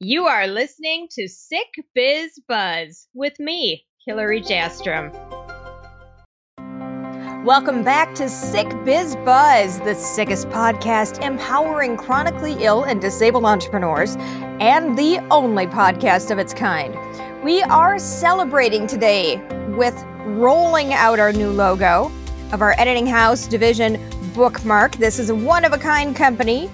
You are listening to Sick Biz Buzz with me, Hillary Jastram. Welcome back to Sick Biz Buzz, the sickest podcast empowering chronically ill and disabled entrepreneurs, and the only podcast of its kind. We are celebrating today with rolling out our new logo of our editing house division bookmark. This is a one of a kind company,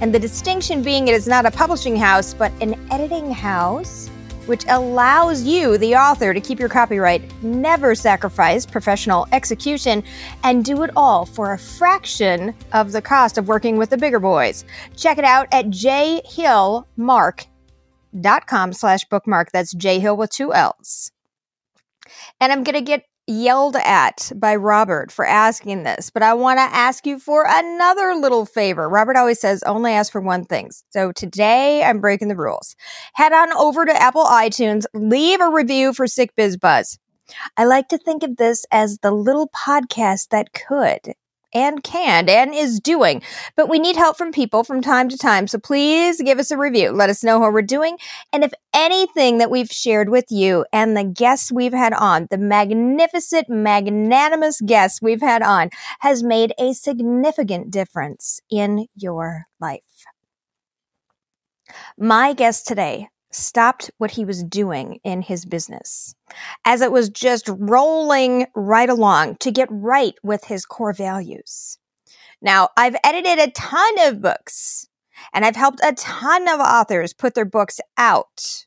and the distinction being it is not a publishing house, but an editing house, which allows you, the author, to keep your copyright, never sacrifice professional execution, and do it all for a fraction of the cost of working with the bigger boys. Check it out at jhillmark.com slash bookmark. That's jhill with two L's. And I'm going to get yelled at by Robert for asking this, but I want to ask you for another little favor. Robert always says only ask for one thing. So today I'm breaking the rules. Head on over to Apple iTunes, leave a review for Sick Biz Buzz. I like to think of this as the little podcast that could and can and is doing. But we need help from people from time to time. So please give us a review. Let us know how we're doing. And if anything that we've shared with you and the guests we've had on, the magnificent, magnanimous guests we've had on, has made a significant difference in your life. My guest today stopped what he was doing in his business as it was just rolling right along to get right with his core values. Now, I've edited a ton of books and I've helped a ton of authors put their books out.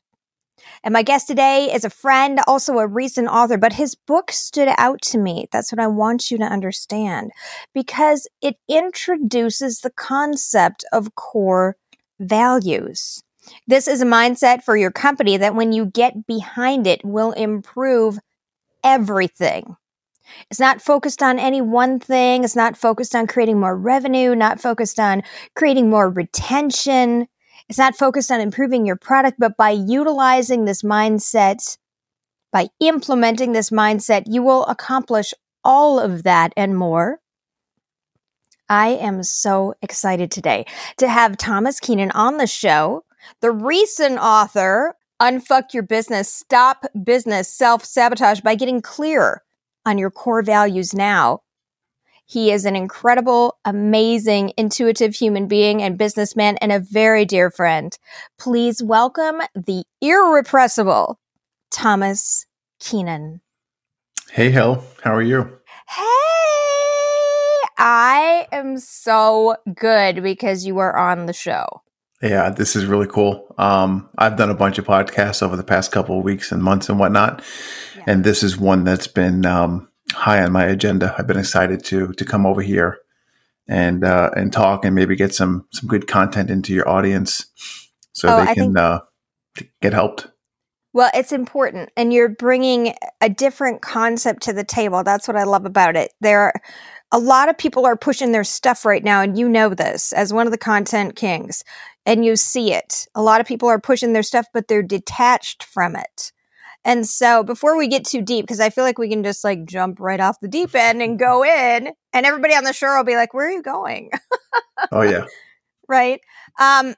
And my guest today is a friend, also a recent author, but his book stood out to me. That's what I want you to understand because it introduces the concept of core values. This is a mindset for your company that when you get behind it will improve everything. It's not focused on any one thing. It's not focused on creating more revenue, not focused on creating more retention. It's not focused on improving your product, but by utilizing this mindset, by implementing this mindset, you will accomplish all of that and more. I am so excited today to have Thomas Keenan on the show. The recent author, Unfuck Your Business, Stop Business Self Sabotage by Getting Clear on Your Core Values Now. He is an incredible, amazing, intuitive human being and businessman and a very dear friend. Please welcome the irrepressible Thomas Keenan. Hey, Hill. How are you? Hey, I am so good because you are on the show. Yeah, this is really cool. Um, I've done a bunch of podcasts over the past couple of weeks and months and whatnot, yeah. and this is one that's been um, high on my agenda. I've been excited to to come over here and uh, and talk and maybe get some some good content into your audience so oh, they I can think- uh, get helped. Well, it's important, and you're bringing a different concept to the table. That's what I love about it. There, are, a lot of people are pushing their stuff right now, and you know this as one of the content kings and you see it. A lot of people are pushing their stuff, but they're detached from it. And so before we get too deep, because I feel like we can just like jump right off the deep end and go in, and everybody on the show will be like, Where are you going? oh, yeah. right. Um,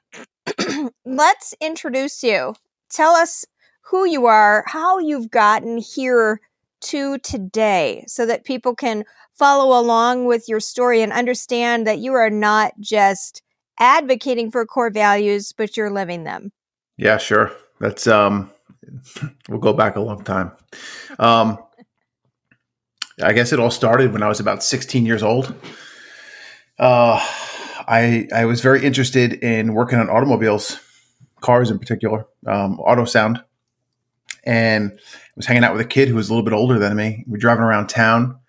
let's introduce you. Tell us who you are, how you've gotten here to today, so that people can follow along with your story and understand that you are not just advocating for core values, but you're living them. Yeah, sure. That's um we'll go back a long time. Um I guess it all started when I was about 16 years old. Uh I I was very interested in working on automobiles, cars in particular, um, auto sound. And I was hanging out with a kid who was a little bit older than me. We are driving around town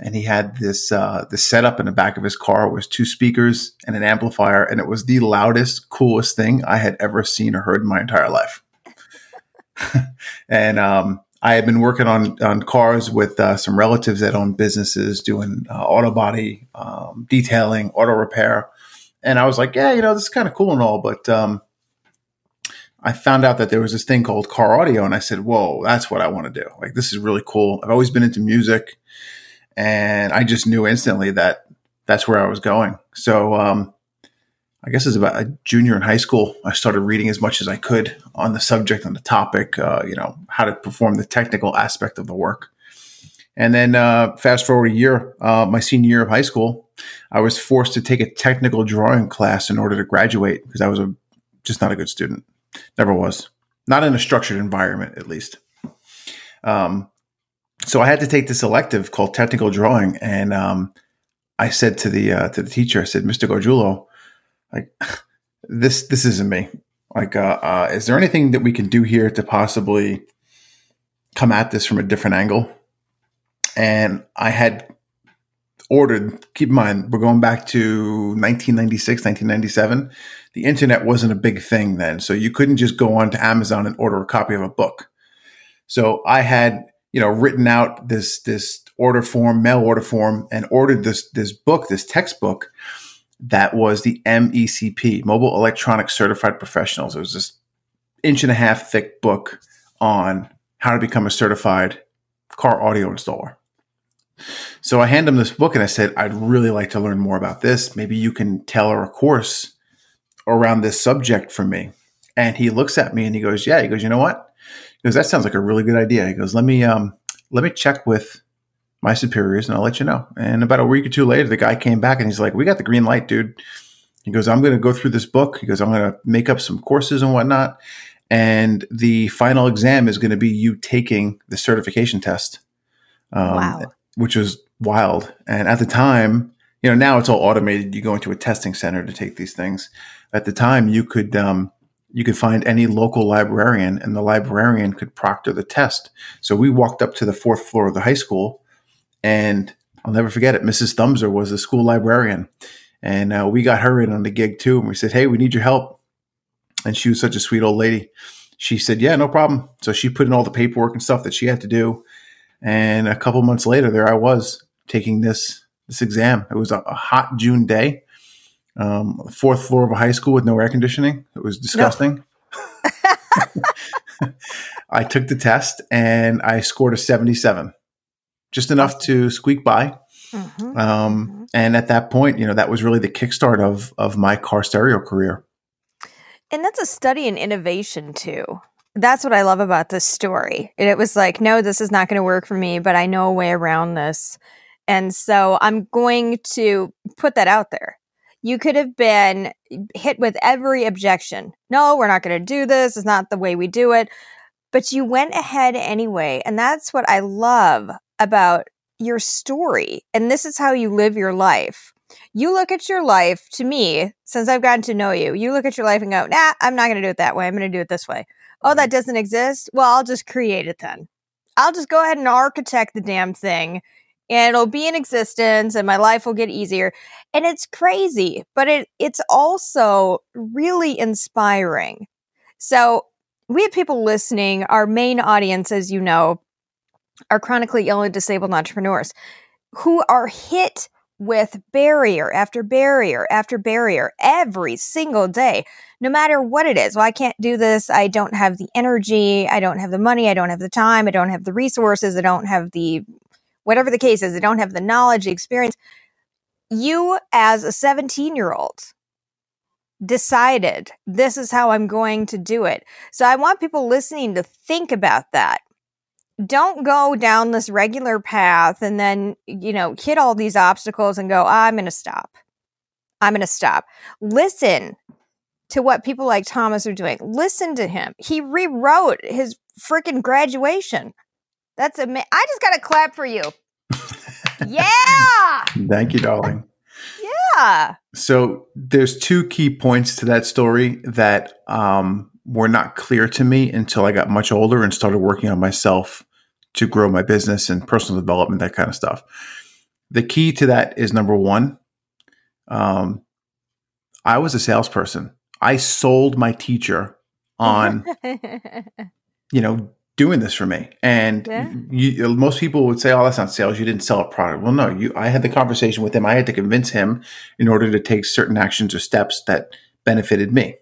and he had this uh, the setup in the back of his car was two speakers and an amplifier, and it was the loudest, coolest thing I had ever seen or heard in my entire life. and um, I had been working on on cars with uh, some relatives that own businesses doing uh, auto body um, detailing, auto repair, and I was like, yeah, you know, this is kind of cool and all, but um, I found out that there was this thing called car audio, and I said, whoa, that's what I want to do. Like, this is really cool. I've always been into music and I just knew instantly that that's where I was going. So um, I guess it was about a junior in high school. I started reading as much as I could on the subject, on the topic, uh, you know, how to perform the technical aspect of the work. And then uh, fast forward a year, uh, my senior year of high school, I was forced to take a technical drawing class in order to graduate because I was a, just not a good student. Never was. Not in a structured environment, at least. Um, so I had to take this elective called technical drawing, and um, I said to the uh, to the teacher, I said, "Mr. Gargiulo, like this this isn't me. Like, uh, uh, is there anything that we can do here to possibly come at this from a different angle?" And I had ordered. Keep in mind, we're going back to 1996, 1997. The internet wasn't a big thing then, so you couldn't just go on to Amazon and order a copy of a book. So I had you know, written out this this order form, mail order form, and ordered this this book, this textbook that was the MECP, Mobile Electronic Certified Professionals. It was this inch and a half thick book on how to become a certified car audio installer. So I hand him this book and I said, I'd really like to learn more about this. Maybe you can tailor a course around this subject for me. And he looks at me and he goes, Yeah. He goes, You know what? He goes, that sounds like a really good idea. He goes, let me um, let me check with my superiors and I'll let you know. And about a week or two later, the guy came back and he's like, we got the green light, dude. He goes, I'm going to go through this book. He goes, I'm going to make up some courses and whatnot. And the final exam is going to be you taking the certification test. Um, wow. Which was wild. And at the time, you know, now it's all automated. You go into a testing center to take these things. At the time, you could, um, you could find any local librarian and the librarian could proctor the test. So we walked up to the fourth floor of the high school and I'll never forget it. Mrs. Thumser was the school librarian and uh, we got her in on the gig too. And we said, Hey, we need your help. And she was such a sweet old lady. She said, Yeah, no problem. So she put in all the paperwork and stuff that she had to do. And a couple months later, there I was taking this, this exam. It was a, a hot June day um, fourth floor of a high school with no air conditioning. It was disgusting. No. I took the test and I scored a 77, just enough to squeak by. Mm-hmm. Um, mm-hmm. And at that point, you know, that was really the kickstart of of my car stereo career. And that's a study in innovation too. That's what I love about this story. it was like, no, this is not going to work for me, but I know a way around this. And so I'm going to put that out there you could have been hit with every objection. No, we're not going to do this. It's not the way we do it. But you went ahead anyway. And that's what I love about your story. And this is how you live your life. You look at your life, to me, since I've gotten to know you, you look at your life and go, nah, I'm not going to do it that way. I'm going to do it this way. Oh, that mm-hmm. doesn't exist? Well, I'll just create it then. I'll just go ahead and architect the damn thing and it'll be in existence and my life will get easier. And it's crazy, but it, it's also really inspiring. So we have people listening. Our main audience, as you know, are chronically ill and disabled entrepreneurs who are hit with barrier after barrier after barrier every single day, no matter what it is. Well, I can't do this. I don't have the energy. I don't have the money. I don't have the time. I don't have the resources. I don't have the whatever the case is, they don't have the knowledge, the experience. You, as a 17 year old, decided this is how I'm going to do it. So I want people listening to think about that. Don't go down this regular path and then, you know, hit all these obstacles and go, I'm going to stop. I'm going to stop. Listen to what people like Thomas are doing. Listen to him. He rewrote his freaking graduation. That's amazing. I just got to clap for you. yeah. Thank you, darling. Yeah. So there's two key points to that story that um, were not clear to me until I got much older and started working on myself to grow my business and personal development, that kind of stuff. The key to that is number one, um, I was a salesperson. I sold my teacher on, you know, doing this for me. And yeah. you, most people would say, "Oh, that's not sales. You didn't sell a product." Well, no, you. I had the conversation with him. I had to convince him in order to take certain actions or steps that benefited me.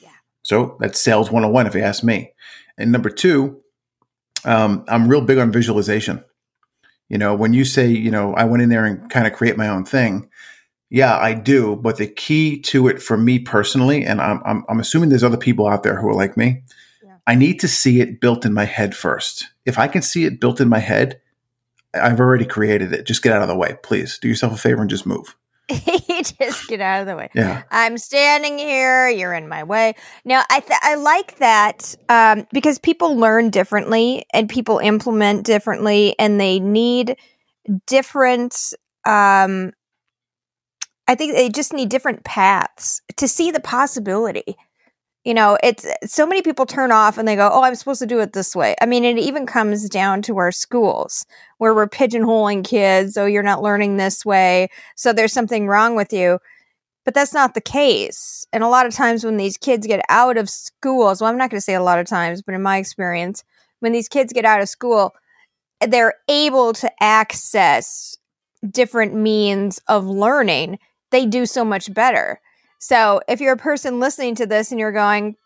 Yeah. So that's sales 101 if you ask me. And number two, um, I'm real big on visualization. You know, when you say, you know, I went in there and kind of create my own thing, Yeah, I do. But the key to it for me personally, and I'm, I'm, I'm assuming there's other people out there who are like me. I need to see it built in my head first. If I can see it built in my head, I've already created it. Just get out of the way, please. Do yourself a favor and just move. just get out of the way. Yeah. I'm standing here. You're in my way. Now, I th- I like that um, because people learn differently and people implement differently, and they need different. Um, I think they just need different paths to see the possibility you know it's so many people turn off and they go oh i'm supposed to do it this way. I mean it even comes down to our schools where we're pigeonholing kids oh you're not learning this way so there's something wrong with you. But that's not the case. And a lot of times when these kids get out of schools well i'm not going to say a lot of times but in my experience when these kids get out of school they're able to access different means of learning. They do so much better so if you're a person listening to this and you're going,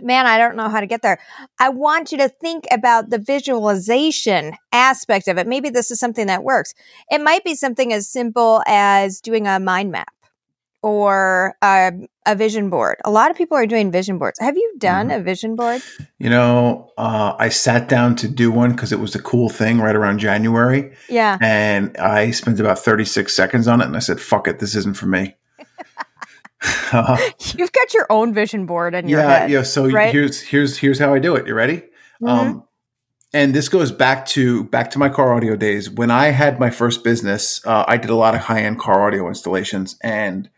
man, I don't know how to get there. I want you to think about the visualization aspect of it. Maybe this is something that works. It might be something as simple as doing a mind map or a, a vision board. A lot of people are doing vision boards. Have you done mm-hmm. a vision board? You know, uh, I sat down to do one because it was a cool thing right around January. Yeah. And I spent about 36 seconds on it and I said, fuck it, this isn't for me. You've got your own vision board in your yeah, head. Yeah. So right? here's here's here's how I do it. You ready? Mm-hmm. Um, and this goes back to back to my car audio days. When I had my first business, uh, I did a lot of high end car audio installations, and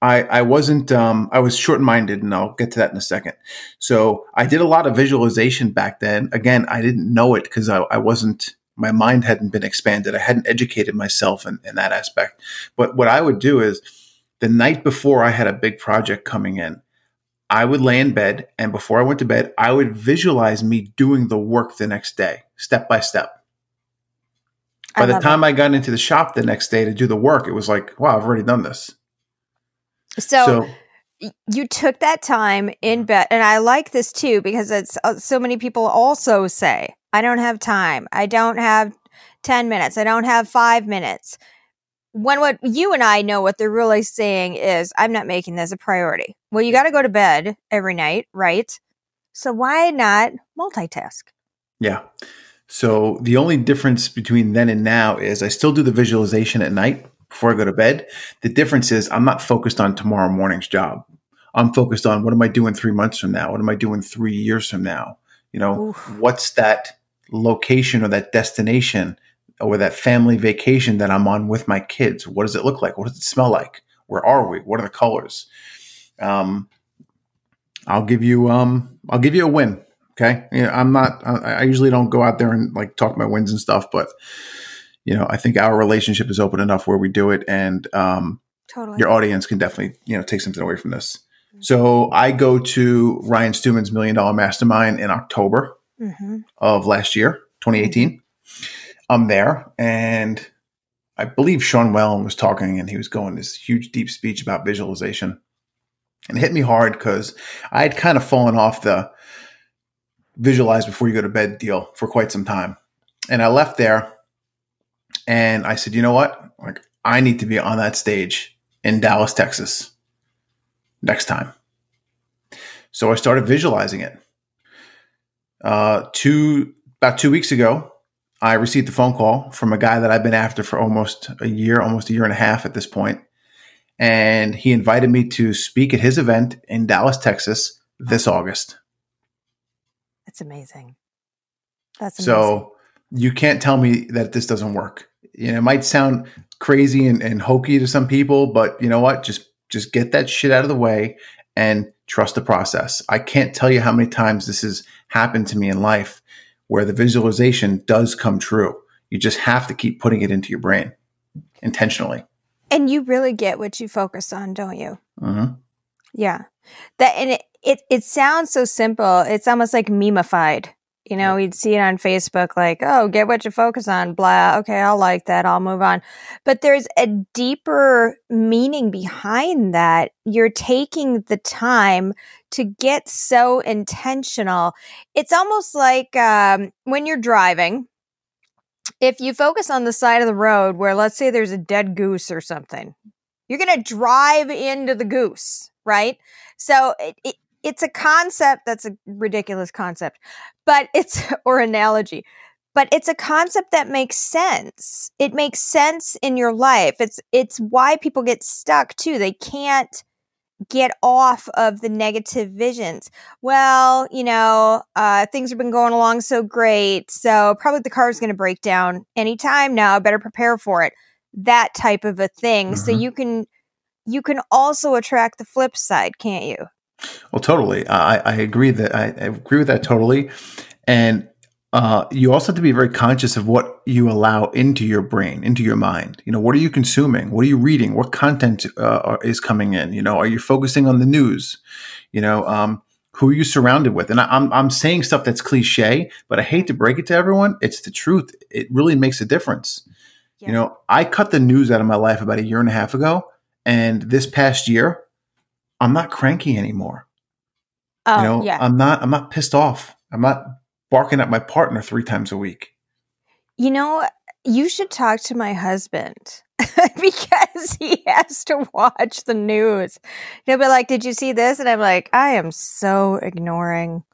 I I wasn't um, I was short minded, and I'll get to that in a second. So I did a lot of visualization back then. Again, I didn't know it because I, I wasn't my mind hadn't been expanded. I hadn't educated myself in, in that aspect. But what I would do is the night before I had a big project coming in, I would lay in bed and before I went to bed, I would visualize me doing the work the next day, step by step. By the time it. I got into the shop the next day to do the work, it was like, wow, I've already done this. So, so you took that time in bed and i like this too because it's uh, so many people also say i don't have time i don't have 10 minutes i don't have 5 minutes when what you and I know what they're really saying is, I'm not making this a priority. Well, you got to go to bed every night, right? So why not multitask? Yeah. So the only difference between then and now is I still do the visualization at night before I go to bed. The difference is I'm not focused on tomorrow morning's job. I'm focused on what am I doing three months from now? What am I doing three years from now? You know, Oof. what's that location or that destination or that family vacation that I'm on with my kids. What does it look like? What does it smell like? Where are we? What are the colors? Um, I'll give you um, I'll give you a win. Okay, you know, I'm not. I, I usually don't go out there and like talk my wins and stuff, but you know, I think our relationship is open enough where we do it, and um, totally. your audience can definitely you know take something away from this. Mm-hmm. So I go to Ryan Stewman's Million Dollar Mastermind in October mm-hmm. of last year, 2018. Mm-hmm. I'm there, and I believe Sean Whalen was talking, and he was going this huge, deep speech about visualization, and it hit me hard because I had kind of fallen off the visualize before you go to bed deal for quite some time, and I left there, and I said, you know what, like I need to be on that stage in Dallas, Texas, next time. So I started visualizing it. Uh, two about two weeks ago, I received a phone call from a guy that I've been after for almost a year, almost a year and a half at this point. And he invited me to speak at his event in Dallas, Texas this August. That's amazing. That's amazing. So you can't tell me that this doesn't work. You know, it might sound crazy and, and hokey to some people, but you know what? Just just get that shit out of the way and trust the process. I can't tell you how many times this has happened to me in life where the visualization does come true. You just have to keep putting it into your brain intentionally. And you really get what you focus on, don't you? Mm-hmm. Yeah. That and it, it it sounds so simple. It's almost like memeified. You know, we'd see it on Facebook like, oh, get what you focus on, blah. Okay, I'll like that. I'll move on. But there's a deeper meaning behind that. You're taking the time to get so intentional. It's almost like um, when you're driving, if you focus on the side of the road where, let's say, there's a dead goose or something, You're going to drive into the goose, right? So it, it, it's a concept that's a ridiculous concept, but it's, or analogy, but it's a concept that makes sense. It makes sense in your life. It's, it's why people get stuck too. They can't, get off of the negative visions. Well, you know, uh, things have been going along so great. So probably the car is going to break down anytime now. I better prepare for it. That type of a thing. Mm-hmm. So you can, you can also attract the flip side, can't you? Well, totally. I, I agree that I, I agree with that totally. And uh, you also have to be very conscious of what you allow into your brain, into your mind. You know, what are you consuming? What are you reading? What content uh, is coming in? You know, are you focusing on the news? You know, um, who are you surrounded with? And I, I'm I'm saying stuff that's cliche, but I hate to break it to everyone. It's the truth. It really makes a difference. Yeah. You know, I cut the news out of my life about a year and a half ago, and this past year, I'm not cranky anymore. Oh, you know, yeah. I'm not I'm not pissed off. I'm not barking at my partner three times a week. You know, you should talk to my husband because he has to watch the news. He'll be like, Did you see this? And I'm like, I am so ignoring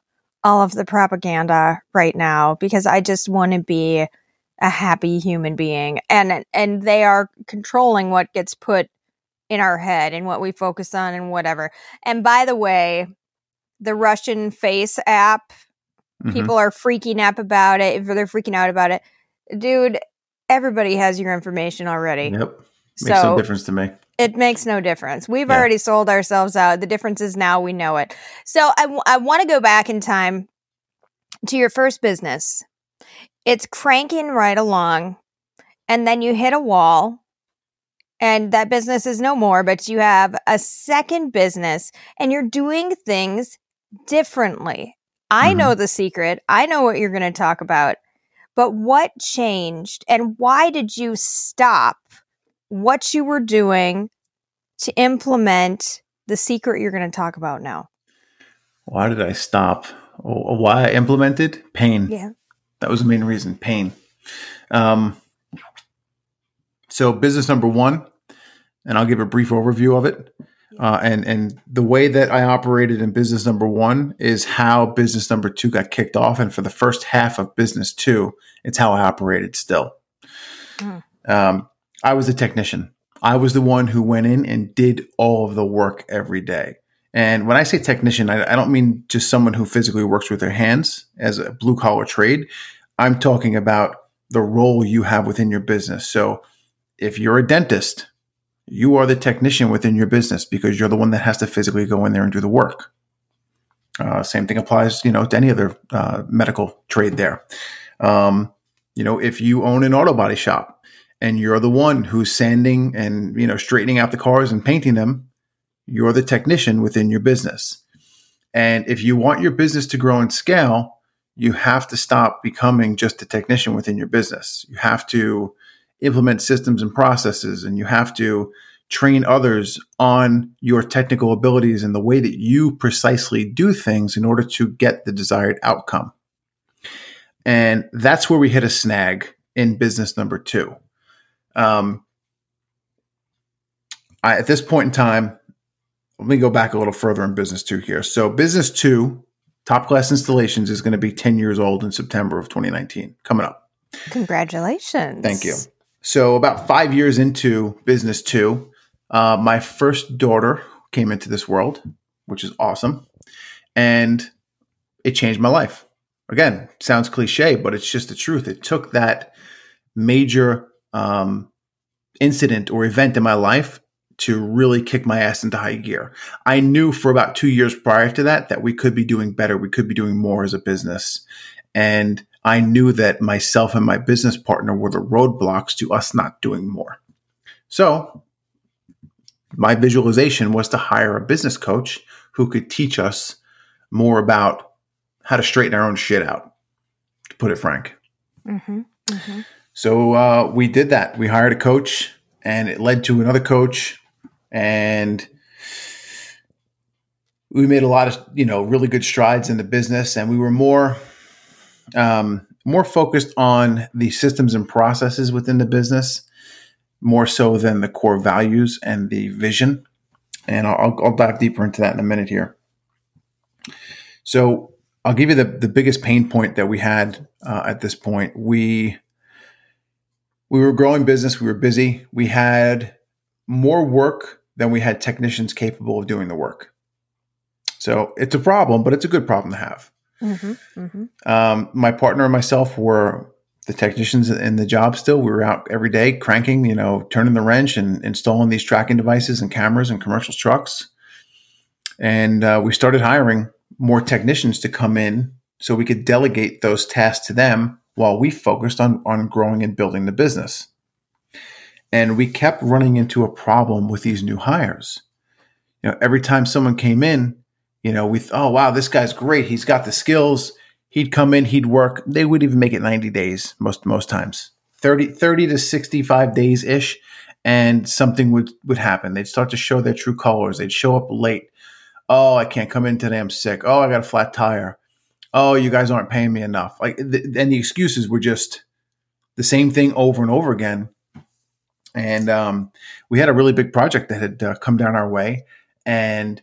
all of the propaganda right now because I just want to be a happy human being. And and they are controlling what gets put in our head and what we focus on and whatever. And by the way, the Russian face app Mm-hmm. People are freaking up about it. If they're freaking out about it, dude, everybody has your information already. Yep. Makes so no difference to me. It makes no difference. We've yeah. already sold ourselves out. The difference is now we know it. So I, w- I want to go back in time to your first business. It's cranking right along, and then you hit a wall, and that business is no more, but you have a second business, and you're doing things differently. I mm-hmm. know the secret. I know what you're going to talk about. But what changed and why did you stop what you were doing to implement the secret you're going to talk about now? Why did I stop? Why I implemented pain. Yeah. That was the main reason pain. Um, so, business number one, and I'll give a brief overview of it. Uh, and and the way that I operated in business number one is how business number two got kicked off, and for the first half of business two, it's how I operated still. Mm. Um, I was a technician. I was the one who went in and did all of the work every day. And when I say technician, I, I don't mean just someone who physically works with their hands as a blue collar trade. I'm talking about the role you have within your business. So if you're a dentist, you are the technician within your business because you're the one that has to physically go in there and do the work. Uh, same thing applies, you know, to any other uh, medical trade. There, um, you know, if you own an auto body shop and you're the one who's sanding and you know straightening out the cars and painting them, you're the technician within your business. And if you want your business to grow and scale, you have to stop becoming just a technician within your business. You have to implement systems and processes and you have to train others on your technical abilities and the way that you precisely do things in order to get the desired outcome. And that's where we hit a snag in business number two. Um, I, at this point in time, let me go back a little further in business two here. So, business two, top class installations, is going to be 10 years old in September of 2019, coming up. Congratulations. Thank you. So, about five years into business two, uh, my first daughter came into this world, which is awesome. And it changed my life. Again, sounds cliche, but it's just the truth. It took that major um, incident or event in my life to really kick my ass into high gear. I knew for about two years prior to that that we could be doing better. We could be doing more as a business. And I knew that myself and my business partner were the roadblocks to us not doing more. So, my visualization was to hire a business coach who could teach us more about how to straighten our own shit out, to put it frank. Mm-hmm, mm-hmm. So, uh, we did that. We hired a coach, and it led to another coach, and we made a lot of you know really good strides in the business and we were more um, more focused on the systems and processes within the business. more so than the core values and the vision. And I'll, I'll dive deeper into that in a minute here. So I'll give you the, the biggest pain point that we had uh, at this point. We we were growing business. We were busy. We had more work than we had technicians capable of doing the work. So it's a problem, but it's a good problem to have. Mm-hmm, mm-hmm. Um, my partner and myself were the technicians in the job still. We were out every day cranking, you know, turning the wrench and installing these tracking devices and cameras and commercial trucks. And uh, we started hiring more technicians to come in so we could delegate those tasks to them while we focused on, on growing and building the business. And we kept running into a problem with these new hires. You know, every time someone came in, you know, we oh wow, this guy's great. He's got the skills. He'd come in, he'd work. They would even make it 90 days most most times. 30, 30 to 65 days ish and something would would happen. They'd start to show their true colors. They'd show up late. Oh, I can't come in today. I'm sick. Oh, I got a flat tire oh, you guys aren't paying me enough. Like, th- and the excuses were just the same thing over and over again. And um, we had a really big project that had uh, come down our way. And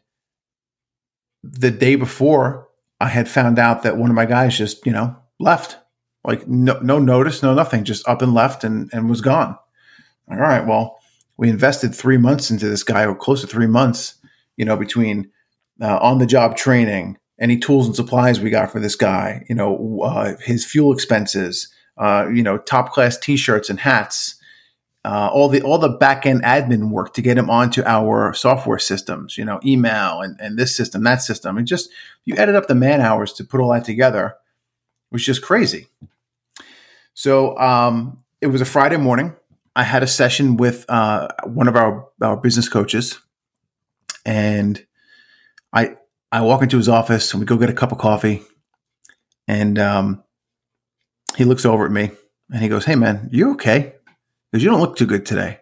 the day before, I had found out that one of my guys just, you know, left. Like no, no notice, no nothing, just up and left and, and was gone. All right, well, we invested three months into this guy, or close to three months, you know, between uh, on the job training, any tools and supplies we got for this guy, you know, uh, his fuel expenses, uh, you know, top class T-shirts and hats, uh, all the all the back end admin work to get them onto our software systems, you know, email and, and this system, that system, and just you added up the man hours to put all that together, was just crazy. So um, it was a Friday morning. I had a session with uh, one of our our business coaches, and I I walk into his office and we go get a cup of coffee. And um, he looks over at me and he goes, Hey, man, you okay? Because you don't look too good today.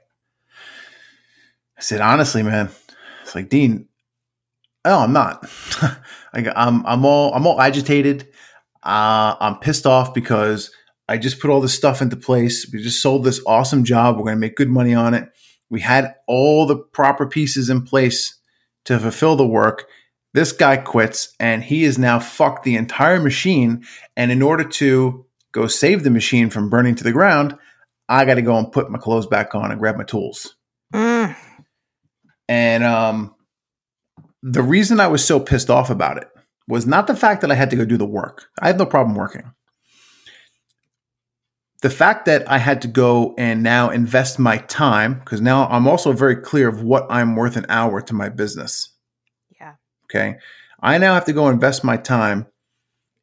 I said, Honestly, man, it's like, Dean, oh, I'm not. I, I'm, I'm, all, I'm all agitated. Uh, I'm pissed off because I just put all this stuff into place. We just sold this awesome job. We're going to make good money on it. We had all the proper pieces in place to fulfill the work this guy quits and he is now fucked the entire machine. And in order to go save the machine from burning to the ground, I got to go and put my clothes back on and grab my tools. Mm. And um, the reason I was so pissed off about it was not the fact that I had to go do the work. I have no problem working. The fact that I had to go and now invest my time, because now I'm also very clear of what I'm worth an hour to my business. Yeah. Okay. I now have to go invest my time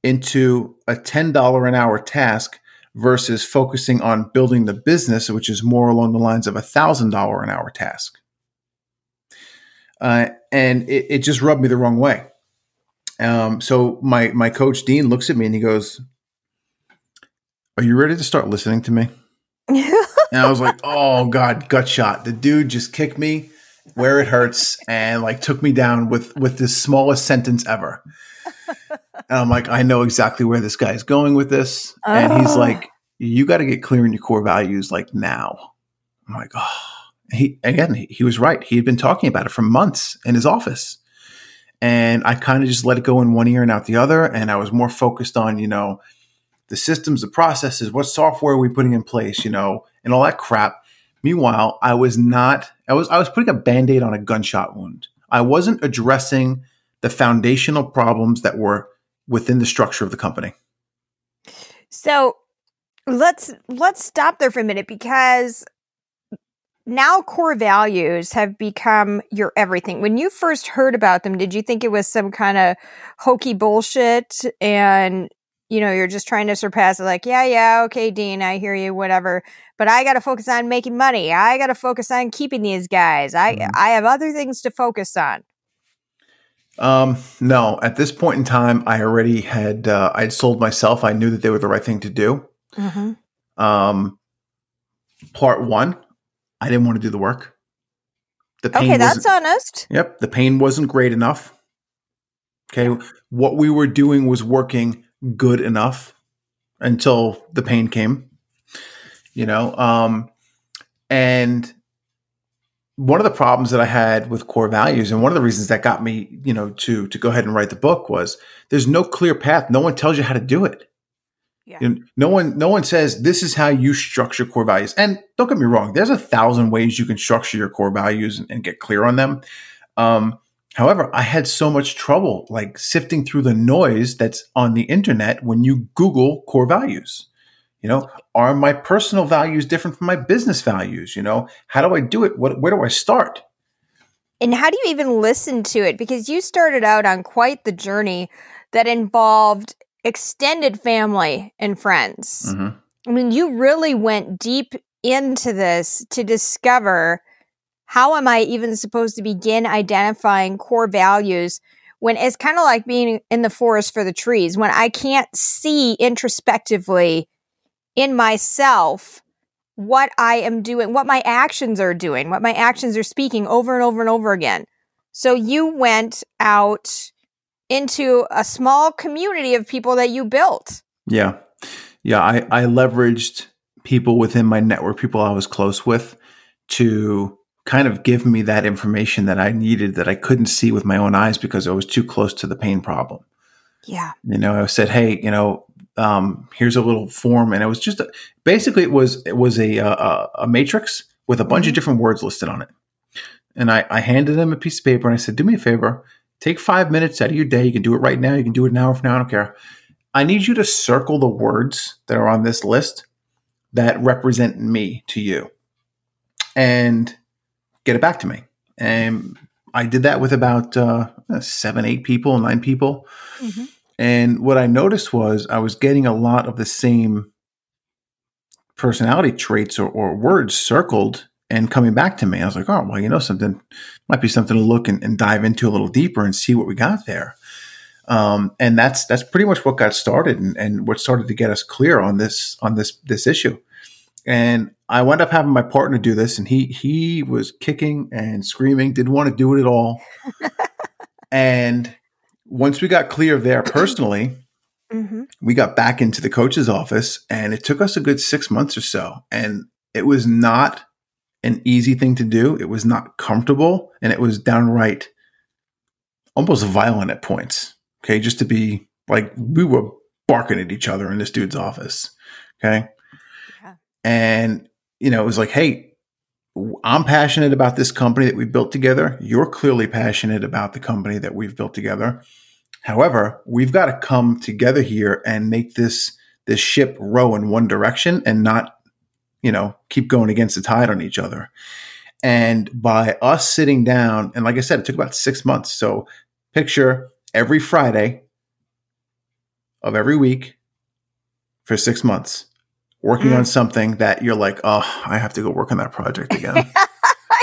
into a $10 an hour task versus focusing on building the business, which is more along the lines of a $1,000 an hour task. Uh, and it, it, just rubbed me the wrong way. Um, so my, my coach, Dean, looks at me and he goes, Are you ready to start listening to me? and I was like, Oh, God, gut shot. The dude just kicked me where it hurts and like took me down with with the smallest sentence ever. And I'm like, I know exactly where this guy's going with this. Oh. And he's oh. like, you got to get clear in your core values like now. I'm like, oh, he again, he, he was right. He had been talking about it for months in his office. And I kind of just let it go in one ear and out the other. And I was more focused on, you know, the systems, the processes, what software are we putting in place, you know, and all that crap. Meanwhile, I was not I was I was putting a band-aid on a gunshot wound. I wasn't addressing the foundational problems that were within the structure of the company. So let's let's stop there for a minute because now core values have become your everything. When you first heard about them, did you think it was some kind of hokey bullshit and you know, you're just trying to surpass it like, yeah, yeah, okay, Dean, I hear you, whatever. But I got to focus on making money. I got to focus on keeping these guys. I mm-hmm. I have other things to focus on. Um, no, at this point in time, I already had uh, I'd sold myself. I knew that they were the right thing to do. Mm-hmm. Um, part one, I didn't want to do the work. The pain okay, that's honest. Yep, the pain wasn't great enough. Okay, what we were doing was working good enough until the pain came. You know, um, And one of the problems that I had with core values, and one of the reasons that got me, you know, to to go ahead and write the book was there's no clear path. No one tells you how to do it. Yeah. You know, no one no one says this is how you structure core values. And don't get me wrong, there's a thousand ways you can structure your core values and, and get clear on them. Um, however, I had so much trouble like sifting through the noise that's on the internet when you Google core values. You know, are my personal values different from my business values? You know, how do I do it? What, where do I start? And how do you even listen to it? Because you started out on quite the journey that involved extended family and friends. Mm-hmm. I mean, you really went deep into this to discover how am I even supposed to begin identifying core values when it's kind of like being in the forest for the trees, when I can't see introspectively in myself what I am doing, what my actions are doing, what my actions are speaking over and over and over again. So you went out into a small community of people that you built. Yeah. Yeah. I, I leveraged people within my network, people I was close with, to kind of give me that information that I needed that I couldn't see with my own eyes because I was too close to the pain problem. Yeah. You know, I said, hey, you know, um, here's a little form, and it was just a, basically it was it was a, a, a matrix with a bunch mm-hmm. of different words listed on it. And I, I handed them a piece of paper and I said, do me a favor, take five minutes out of your day. You can do it right now. You can do it an hour from now. I don't care. I need you to circle the words that are on this list that represent me to you and get it back to me. And I did that with about uh, seven, eight people, nine people. Mm-hmm. And what I noticed was I was getting a lot of the same personality traits or, or words circled and coming back to me. I was like, oh, well, you know, something might be something to look and, and dive into a little deeper and see what we got there. Um, and that's that's pretty much what got started and, and what started to get us clear on this on this this issue. And I wound up having my partner do this, and he he was kicking and screaming, didn't want to do it at all. and once we got clear there personally, mm-hmm. we got back into the coach's office and it took us a good six months or so. And it was not an easy thing to do. It was not comfortable and it was downright almost violent at points. Okay. Just to be like, we were barking at each other in this dude's office. Okay. Yeah. And, you know, it was like, hey, I'm passionate about this company that we built together. You're clearly passionate about the company that we've built together. However, we've got to come together here and make this this ship row in one direction and not, you know, keep going against the tide on each other. And by us sitting down, and like I said, it took about six months. So picture every Friday of every week for six months working mm. on something that you're like, oh, I have to go work on that project again.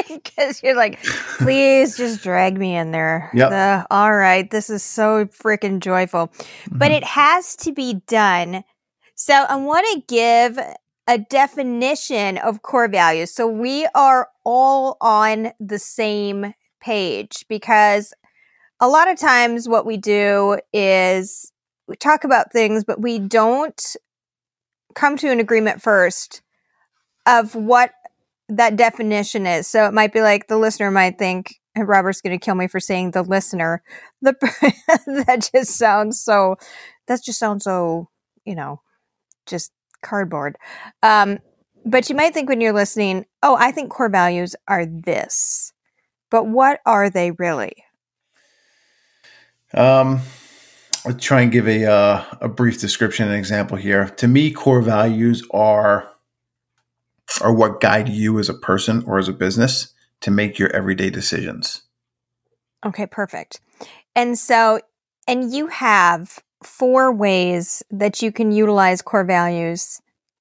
Because you're like, please just drag me in there. Yeah. all right. This is so freaking joyful. Mm-hmm. But it has to be done. So I want to give a definition of core values. So we are all on the same page because a lot of times what we do is we talk about things, but we don't come to an agreement first of what that definition is. So it might be like the listener might think Robert's going to kill me for saying the listener. The that just sounds so. That just sounds so. You know, just cardboard. Um, but you might think when you're listening, oh, I think core values are this. But what are they really? Um, I'll try and give a uh, a brief description and example here. To me, core values are are what guide you as a person or as a business to make your everyday decisions. Okay, perfect. And so, and you have four ways that you can utilize core values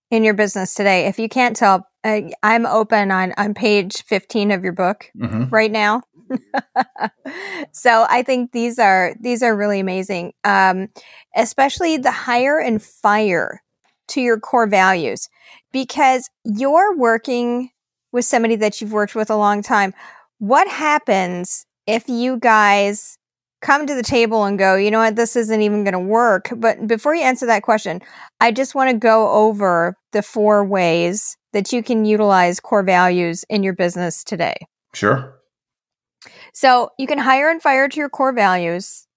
in your business today. If you can't tell, I'm open on on page 15 of your book mm-hmm. right now. so I think these are these are really amazing, um, especially the hire and fire to your core values, because you're working with somebody that you've worked with a long time. What happens if you guys come to the table and go, you know what, this isn't even going to work? But before you answer that question, I just want to go over the four ways that you can utilize core values in your business today. Sure. So you can hire and fire to your core values.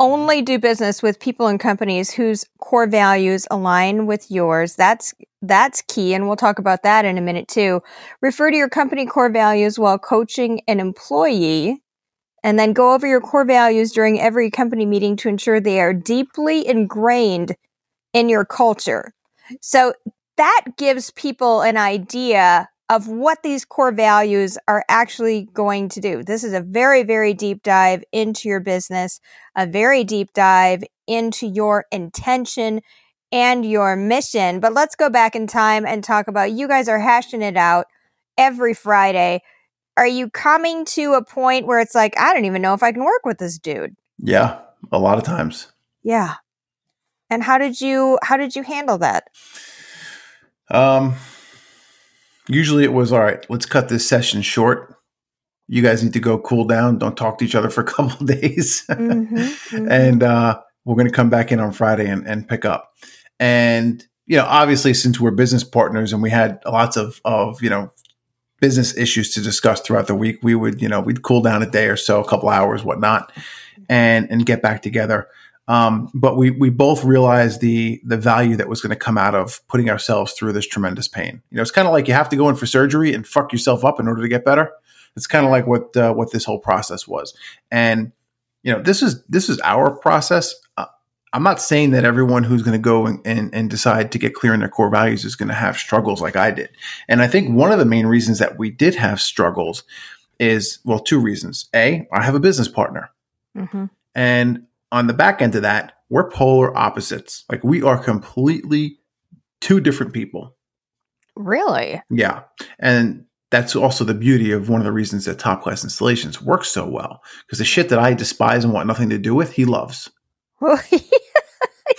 Only do business with people and companies whose core values align with yours. That's that's key and we'll talk about that in a minute too. Refer to your company core values while coaching an employee and then go over your core values during every company meeting to ensure they are deeply ingrained in your culture. So that gives people an idea of what these core values are actually going to do. This is a very, very deep dive into your business, a very deep dive into your intention and your mission. But let's go back in time and talk about you guys are hashing it out every Friday. Are you coming to a point where it's like, I don't even know if I can work with this dude? Yeah, a lot of times. Yeah. And how did you how did you handle that? Um usually it was all right, let's cut this session short. You guys need to go cool down. Don't talk to each other for a couple days. Mm-hmm, mm-hmm. And uh, we're going to come back in on Friday and, and pick up. And, you know, obviously, since we're business partners and we had lots of, of, you know, business issues to discuss throughout the week, we would, you know, we'd cool down a day or so, a couple hours, whatnot, and, and get back together. Um, but we we both realized the the value that was going to come out of putting ourselves through this tremendous pain. You know, it's kind of like you have to go in for surgery and fuck yourself up in order to get better. It's kind of like what uh, what this whole process was. And you know, this is this is our process. Uh, I'm not saying that everyone who's going to go and, and, and decide to get clear in their core values is going to have struggles like I did. And I think one of the main reasons that we did have struggles is well, two reasons. A, I have a business partner. Mm-hmm. And on the back end of that, we're polar opposites. Like we are completely two different people. Really? Yeah. And that's also the beauty of one of the reasons that top class installations work so well. Because the shit that I despise and want nothing to do with, he loves.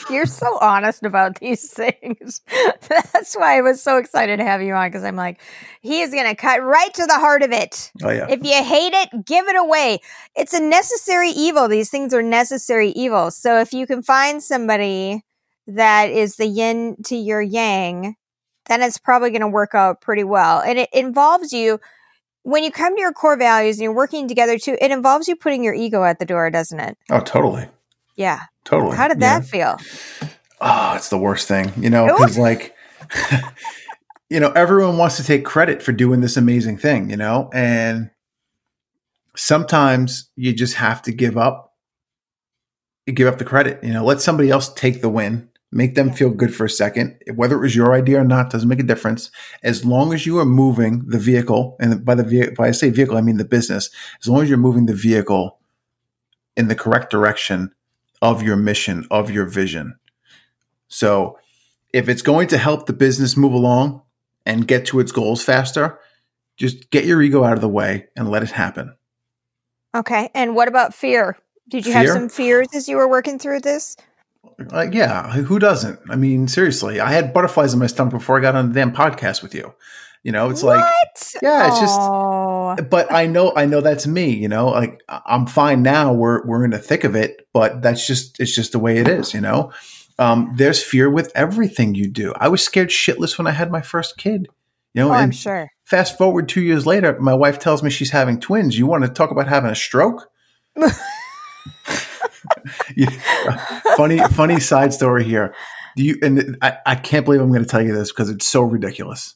You're so honest about these things. That's why I was so excited to have you on because I'm like, he is going to cut right to the heart of it. Oh, yeah. If you hate it, give it away. It's a necessary evil. These things are necessary evils. So if you can find somebody that is the yin to your yang, then it's probably going to work out pretty well. And it involves you when you come to your core values and you're working together too, it involves you putting your ego at the door, doesn't it? Oh, totally. Yeah. Totally. How did yeah. that feel? Oh, it's the worst thing, you know, because like, you know, everyone wants to take credit for doing this amazing thing, you know, and sometimes you just have to give up, give up the credit, you know, let somebody else take the win, make them feel good for a second. Whether it was your idea or not doesn't make a difference. As long as you are moving the vehicle, and by the vehicle, by I say vehicle, I mean the business. As long as you're moving the vehicle in the correct direction, of your mission, of your vision. So if it's going to help the business move along and get to its goals faster, just get your ego out of the way and let it happen. Okay. And what about fear? Did you fear? have some fears as you were working through this? Uh, yeah, who doesn't? I mean, seriously, I had butterflies in my stomach before I got on the damn podcast with you. You know, it's what? like, yeah, it's just, but I know, I know that's me, you know, like I'm fine now. We're, we're in the thick of it, but that's just, it's just the way it is, you know? Um, there's fear with everything you do. I was scared shitless when I had my first kid, you know, oh, I'm sure. Fast forward two years later, my wife tells me she's having twins. You want to talk about having a stroke? yeah, funny, funny side story here. Do you, and I, I can't believe I'm going to tell you this because it's so ridiculous.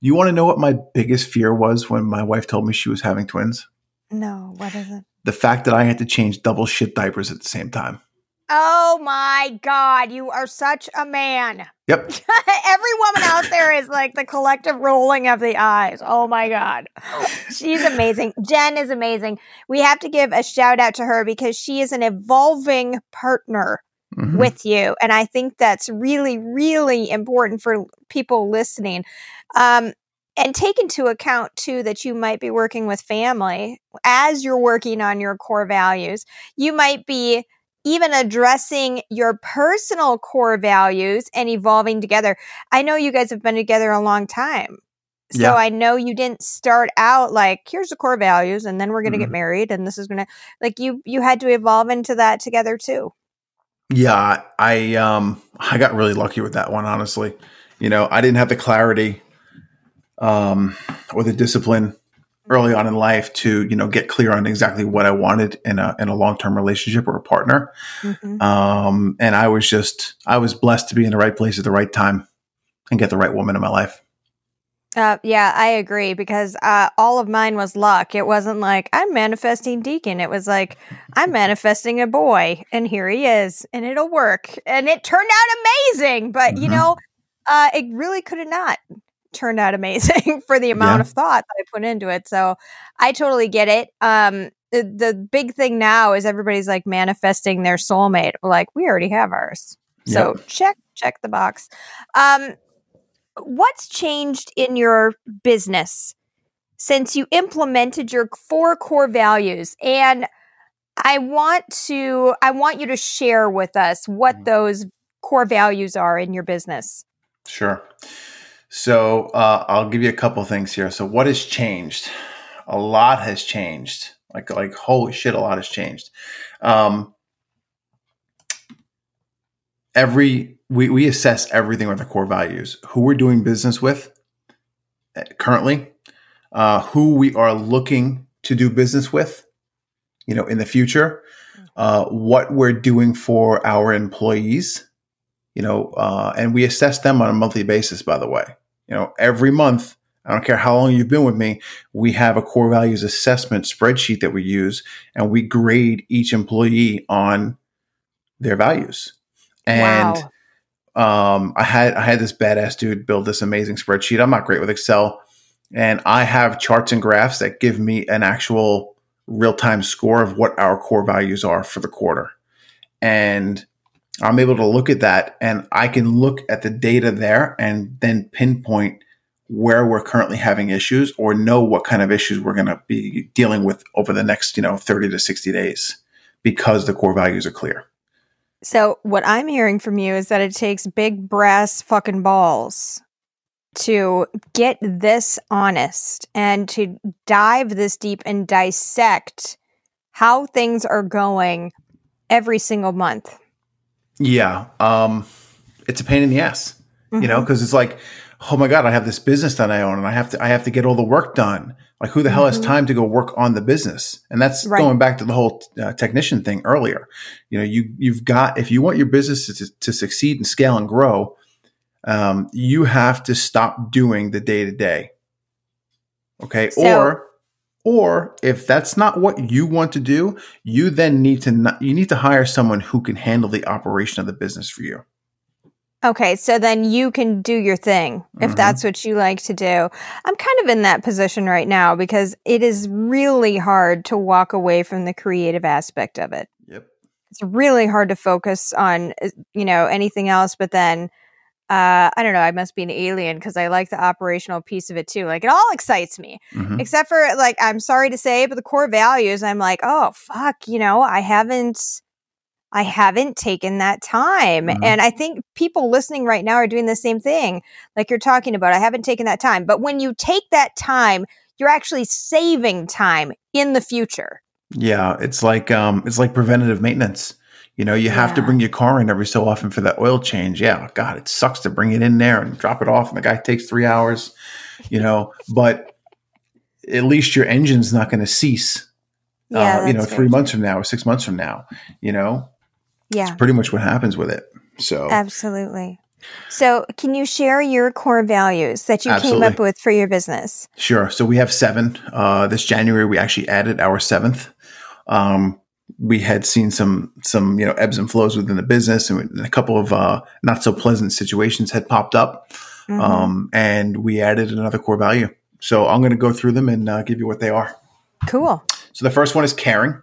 You want to know what my biggest fear was when my wife told me she was having twins? No, what is it? The fact that I had to change double shit diapers at the same time. Oh my God, you are such a man. Yep. Every woman out there is like the collective rolling of the eyes. Oh my God. She's amazing. Jen is amazing. We have to give a shout out to her because she is an evolving partner mm-hmm. with you. And I think that's really, really important for people listening. Um, and take into account too that you might be working with family as you're working on your core values. You might be even addressing your personal core values and evolving together. I know you guys have been together a long time. So yeah. I know you didn't start out like here's the core values and then we're going to mm-hmm. get married and this is going to like you you had to evolve into that together too. Yeah, I um I got really lucky with that one, honestly. You know, I didn't have the clarity um or the discipline early on in life to, you know, get clear on exactly what I wanted in a in a long-term relationship or a partner. Mhm. Um and I was just I was blessed to be in the right place at the right time and get the right woman in my life. Uh, yeah, I agree because uh, all of mine was luck. It wasn't like I'm manifesting Deacon. It was like I'm manifesting a boy, and here he is, and it'll work. And it turned out amazing. But you Mhm. know, uh, it really could have not turned out amazing for the amount Yeah. of thought that I put into it. So I totally get it. Um, the, the big thing now is everybody's like manifesting their soulmate. Like we already have ours. So Yep. check check the box. Um, what's changed in your business since you implemented your four core values and i want to i want you to share with us what Mhm. those core values are in your business Sure. So uh, I'll give you a couple things here. So what has changed? A lot has changed. Like like holy shit, a lot has changed. Um, every we we assess everything with our core values. Who we're doing business with uh, currently, uh, who we are looking to do business with, you know, in the future, uh, what we're doing for our employees, you know, uh, and we assess them on a monthly basis. By the way, you know, every month. I don't care how long you've been with me. We have a core values assessment spreadsheet that we use, and we grade each employee on their values. And wow um, I had I had this badass dude build this amazing spreadsheet. I'm not great with Excel, and I have charts and graphs that give me an actual real time score of what our core values are for the quarter, and I'm able to look at that, and I can look at the data there, and then pinpoint where we're currently having issues, or know what kind of issues we're going to be dealing with over the next you know 30 to 60 days, because the core values are clear. So what i'm hearing from you is that it takes big brass fucking balls to get this honest and to dive this deep and dissect how things are going every single month Yeah. Um, it's a pain in the ass, you know, Mhm. because it's like, oh my God, I have this business that I own and I have to, I have to get all the work done. Like who the hell has Mhm. time to go work on the business? And that's Right. going back to the whole uh, technician thing earlier. You know, you, you've got, if you want your business to, to succeed and scale and grow, um, you have to stop doing the day to day. Okay. So- or, or if that's not what you want to do, you then need to not, you need to hire someone who can handle the operation of the business for you. Okay, so then you can do your thing if Mhm. that's what you like to do. I'm kind of in that position right now because it is really hard to walk away from the creative aspect of it. Yep. It's really hard to focus on, uh, you know, anything else. But then, uh, I don't know. I must be an alien because I like the operational piece of it too. Like it all excites me, Mhm. except for like I'm sorry to say, but the core values. I'm like, oh fuck, you know, I haven't. I haven't taken that time. Mhm. And I think people listening right now are doing the same thing, like you're talking about. I haven't taken that time. But when you take that time, you're actually saving time in the future. Yeah, it's like um, it's like preventative maintenance. You know, you have to bring your car in every so often for that oil change. Yeah, God, it sucks to bring it in there and drop it off, and the guy takes three hours. You know, but at least your engine's not going to cease. uh, you know, three very months from now or six months from now. You know, Yeah, pretty much what happens with it. So absolutely. So, can you share your core values that you came up with for your business? Sure. So we have seven. Uh, this January, we actually added our seventh. Um, we had seen some some you know ebbs and flows within the business, and a couple of uh, not so pleasant situations had popped up, Mhm. um, and we added another core value. So I'm going to go through them and uh, give you what they are. cool. So the first one is caring.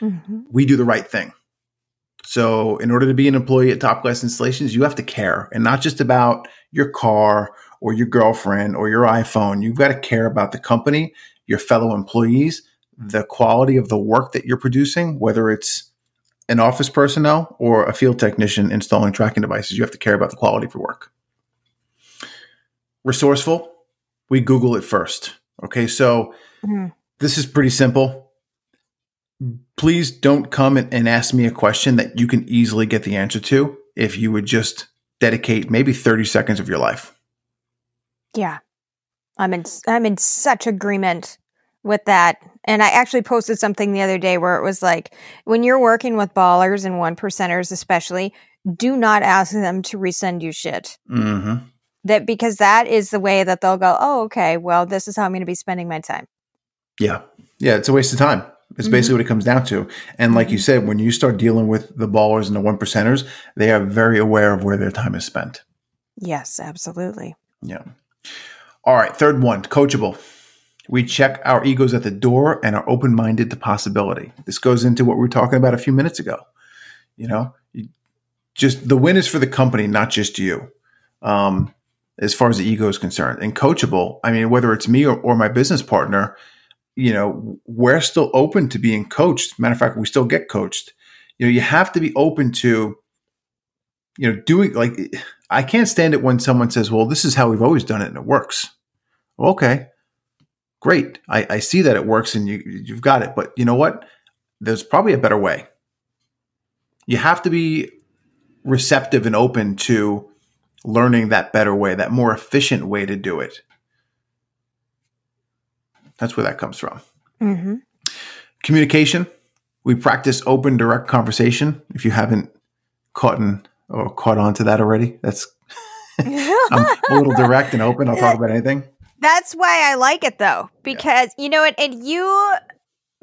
Mhm. We do the right thing. So in order to be an employee at Top Class Installations, you have to care, and not just about your car or your girlfriend or your iPhone. You've got to care about the company, your fellow employees, the quality of the work that you're producing, whether it's an office personnel or a field technician installing tracking devices. You have to care about the quality of your work. Resourceful, we Google it first. Okay, so Mhm. this is pretty simple. Please don't come and, ask me a question that you can easily get the answer to if you would just dedicate maybe 30 seconds of your life. Yeah. I'm in I'm in such agreement with that. And I actually posted something the other day where it was like when you're working with ballers and one percenters especially, do not ask them to resend you shit. Mm-hmm. That because that is the way that they'll go, "Oh, okay. Well, this is how I'm going to be spending my time." Yeah. Yeah, it's a waste of time. It's Mhm. basically what it comes down to. And like you Mhm. said, when you start dealing with the ballers and the one percenters, they are very aware of where their time is spent. Yes, absolutely. Yeah. All right. Third one, coachable. We check our egos at the door and are open minded to possibility. This goes into what we were talking about a few minutes ago. You know, you- just the win is for the company, not just you. Um, as far as the ego is concerned, and coachable. I mean, whether it's me or, or my business partner, you know, we're still open to being coached. Matter of fact, we still get coached. You know, you have to be open to, you know, doing like I can't stand it when someone says, "Well, this is how we've always done it and it works." Okay, great. I, I see that it works and you you've got it, but you know what? There's probably a better way. You have to be receptive and open to learning that better way, that more efficient way to do it. That's where that comes from. Mm-hmm. Communication. We practice open, direct conversation. If you haven't caught in, or caught on to that already, that's I'm a little direct and open. I'll talk about anything. That's why I like it though, because you know what, and you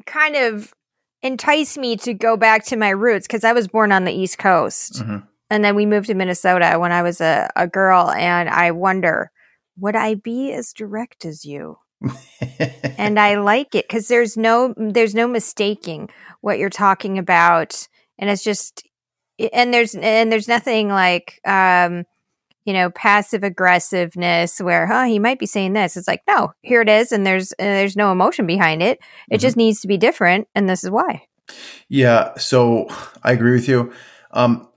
kind of entice me to go back to my roots because I was born on the East Coast, Mhm. and then we moved to Minnesota when I was a, a girl, and I wonder, would I be as direct as you? And I like it because there's no there's no mistaking what you're talking about, and it's just and there's and there's nothing like um you know passive aggressiveness where huh he might be saying this it's like no here it is and there's uh, there's no emotion behind it it Mhm. just needs to be different and this is why Yeah, so I agree with you. Um,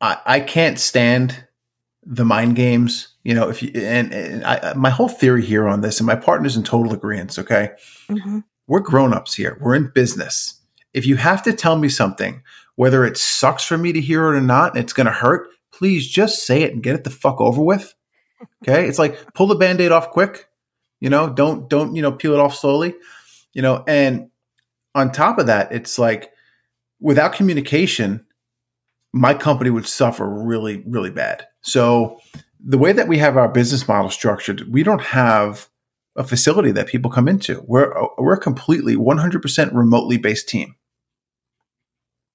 I, I can't stand the mind games. You know, if you and, and I, my whole theory here on this, and my partner's in total agreement. Okay, mm-hmm. we're grown ups here. We're in business. If you have to tell me something, whether it sucks for me to hear it or not, and it's going to hurt, please just say it and get it the fuck over with. Okay, it's like pull the band-aid off quick. You know, don't don't you know peel it off slowly. You know, and on top of that, it's like without communication, my company would suffer really, really bad. So the way that we have our business model structured, we don't have a facility that people come into. We're we're a completely 100% remotely based team.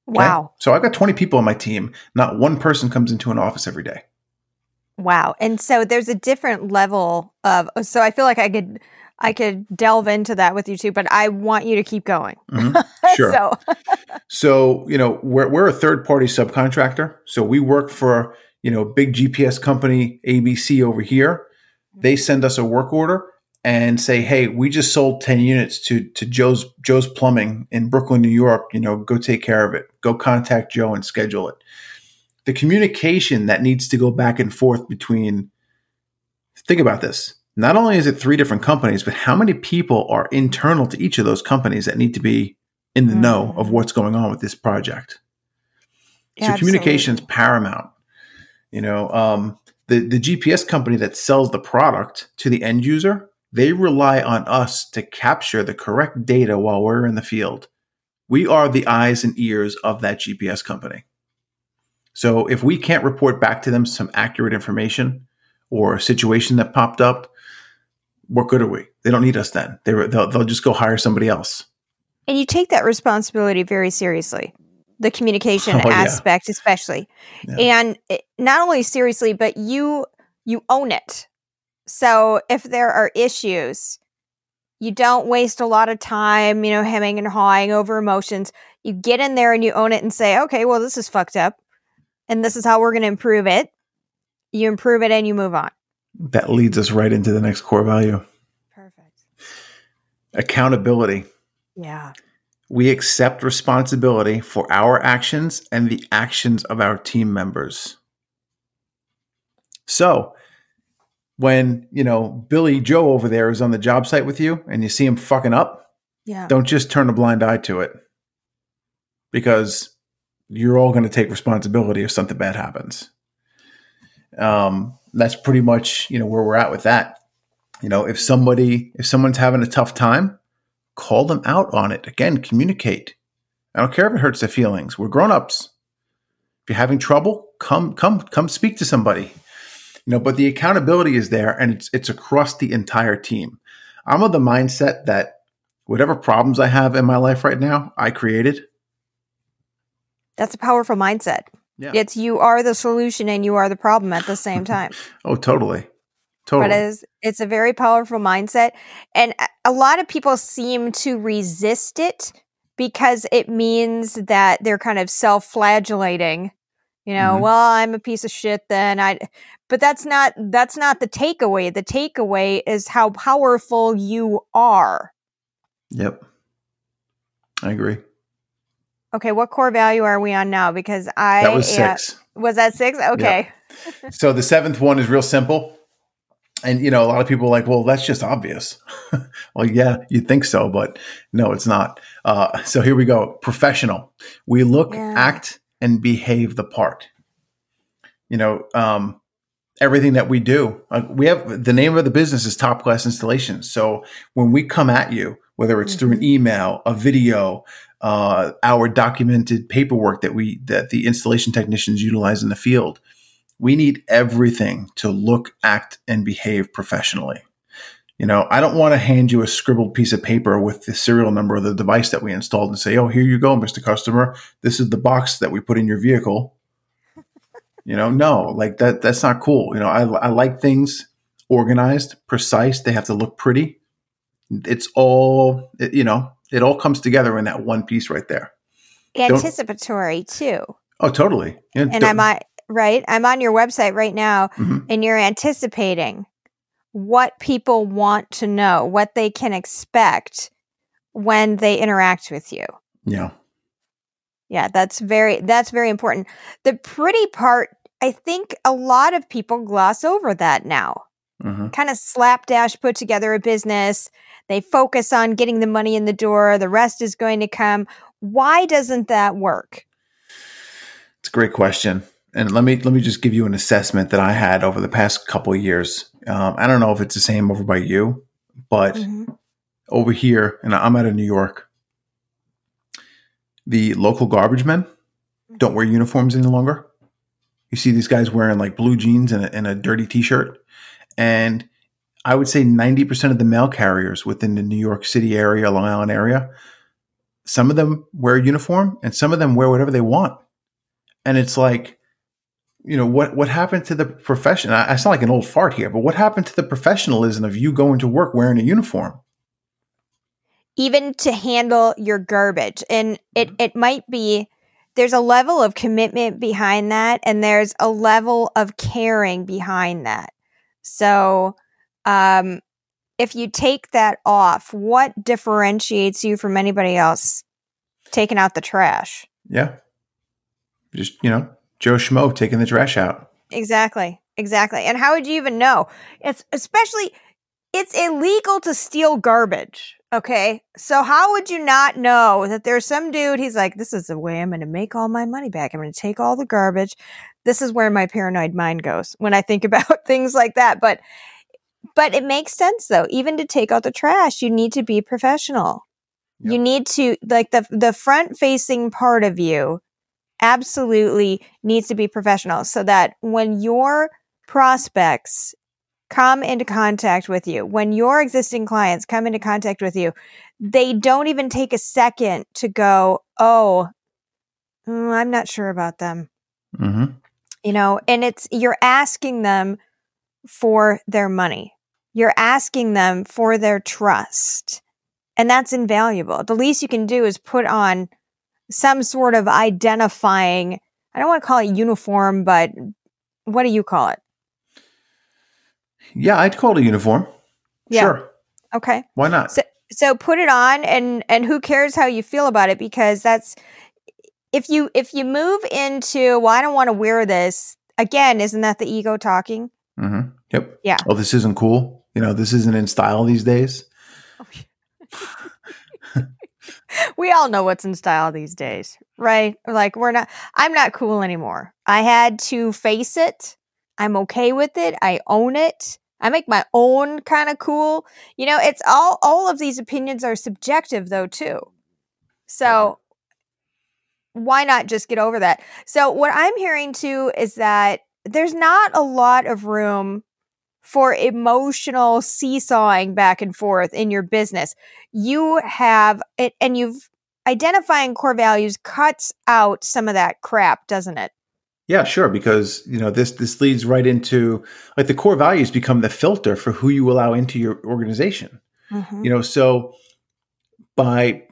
okay? wow So I've got 20 people on my team. Not one person comes into an office every day. wow and so there's a different level of so i feel like i could i could delve into that with you too but i want you to keep going Mhm. Sure. so So, you know, we're, we're a third party subcontractor. So we work for, you know, big GPS company ABC over here. They send us a work order and say, "Hey, we just sold 10 units to to Joe's Joe's Plumbing in Brooklyn, New York, you know, go take care of it. Go contact Joe and schedule it." The communication that needs to go back and forth between Think about this. Not only is it three different companies, but how many people are internal to each of those companies that need to be in the know of Mhm. what's going on with this project? So communication is paramount. You know, um, the the GPS company that sells the product to the end user, they rely on us to capture the correct data while we're in the field. We are the eyes and ears of that GPS company. So if we can't report back to them some accurate information or a situation that popped up, what good are we? They don't need us then. They, they'll, they'll just go hire somebody else. And you take that responsibility very seriously, the communication Oh, yeah. aspect, especially, Yeah. and it, not only seriously, but you you own it. So if there are issues, you don't waste a lot of time, you know, hemming and hawing over emotions. You get in there and you own it and say, okay, well, this is fucked up, and this is how we're going to improve it. You improve it and you move on. That leads us right into the next core value Perfect. accountability. Yeah. We accept responsibility for our actions and the actions of our team members. So, when, you know, Billy Joe over there is on the job site with you and you see him fucking up, Yeah. don't just turn a blind eye to it. because you're all going to take responsibility if something bad happens. Um, that's pretty much you know where we're at with that. You know, if somebody if someone's having a tough time, call them out on it. Again, communicate. I don't care if it hurts their feelings. We're grown ups. If you're having trouble, come come come speak to somebody. You know, but the accountability is there and it's it's across the entire team. I'm of the mindset that whatever problems I have in my life right now, I created. That's a powerful mindset. Yeah. It's you are the solution and you are the problem at the same time. oh, totally. Totally. But it's, it's a very powerful mindset. And a lot of people seem to resist it because it means that they're kind of self flagellating. You know, Mhm. well, I'm a piece of shit then. I but that's not that's not the takeaway. The takeaway is how powerful you are. Yep. I agree. Okay, what core value are we on now? Because I That was uh, six. was that six? Okay. So the seventh one is real simple. And you know, a lot of people are like, well, that's just obvious. well, yeah, you think so, but no, it's not. Uh, so here we go. Professional. We look, Yeah. act, and behave the part. You know, um, everything that we do. Uh, we have the name of the business is Top Class Installations. So when we come at you, whether it's through an email, a video, uh, our documented paperwork that we that the installation technicians utilize in the field, we need everything to look, act, and behave professionally. You know, I don't want to hand you a scribbled piece of paper with the serial number of the device that we installed and say, "Oh, here you go, Mr. Customer. This is the box that we put in your vehicle." you know, no, like that. That's not cool. You know, I, I like things organized, precise. They have to look pretty. It's all, it, you know, it all comes together in that one piece right there. Anticipatory too. Oh, totally. Yeah, And I'm on right. I'm on your website right now Mhm. and you're anticipating what people want to know, what they can expect when they interact with you. Yeah. Yeah, that's very that's very important. The pretty part, I think a lot of people gloss over that now. hmm Kind of slapdash put together a business. They focus on getting the money in the door, the rest is going to come. Why doesn't that work? It's a great question, and let me let me just give you an assessment that I had over the past couple of years. Um, I don't know if it's the same over by you, but Mhm. over here, and I'm out of New York. The local garbage men don't wear uniforms any longer. You see these guys wearing like blue jeans and a, and a dirty T-shirt, and I would say 90% of the mail carriers within the New York City area, Long Island area, some of them wear a uniform, and some of them wear whatever they want and it's like you know what what happened to the profession I, I sound like an old fart here but what happened to the professionalism of you going to work wearing a uniform? Even to handle your garbage and it it might be there's a level of commitment behind that and there's a level of caring behind that. So um if you take that off what differentiates you from anybody else taking out the trash? Yeah. Just you know joe schmo taking the trash out. Exactly exactly. And how would you even know? It's especially it's illegal to steal garbage okay? So how would you not know that there's some dude he's like this is the way i'm going to make all my money back. I'm going to take all the garbage. This is where my paranoid mind goes when i think about things like that. But but it makes sense though. Even to take out the trash you need to be professional. You need to like the the front facing part of you absolutely needs to be professional so that when your prospects come into contact with you, when your existing clients come into contact with you, they don't even take a second to go, oh, mm, I'm not sure about them. hmm You know, and it's you're asking them for their money. You're asking them for their trust. And that's invaluable. The least you can do is put on some sort of identifying, I don't want to call it uniform, but what do you call it? yeah i'd call it a uniform Yeah. sure Okay. why not So so put it on and and who cares how you feel about it because that's if you if you move into well I don't want to wear this again isn't that the ego talking? Mm-hmm. yep Yeah. oh this isn't cool you know this isn't in style these days we all know what's in style these days, right? Like we're not I'm not cool anymore. I had to face it. I'm okay with it. I own it. I make my own kind of cool. You know, it's all all of these opinions are subjective though too. So why not just get over that? So what I'm hearing too is that there's not a lot of room for emotional seesawing back and forth in your business. You have it, and you've identifying core values cuts out some of that crap, doesn't it? Yeah, sure. Because you know this this leads right into like the core values become the filter for who you allow into your organization. Mm-hmm. You know, so by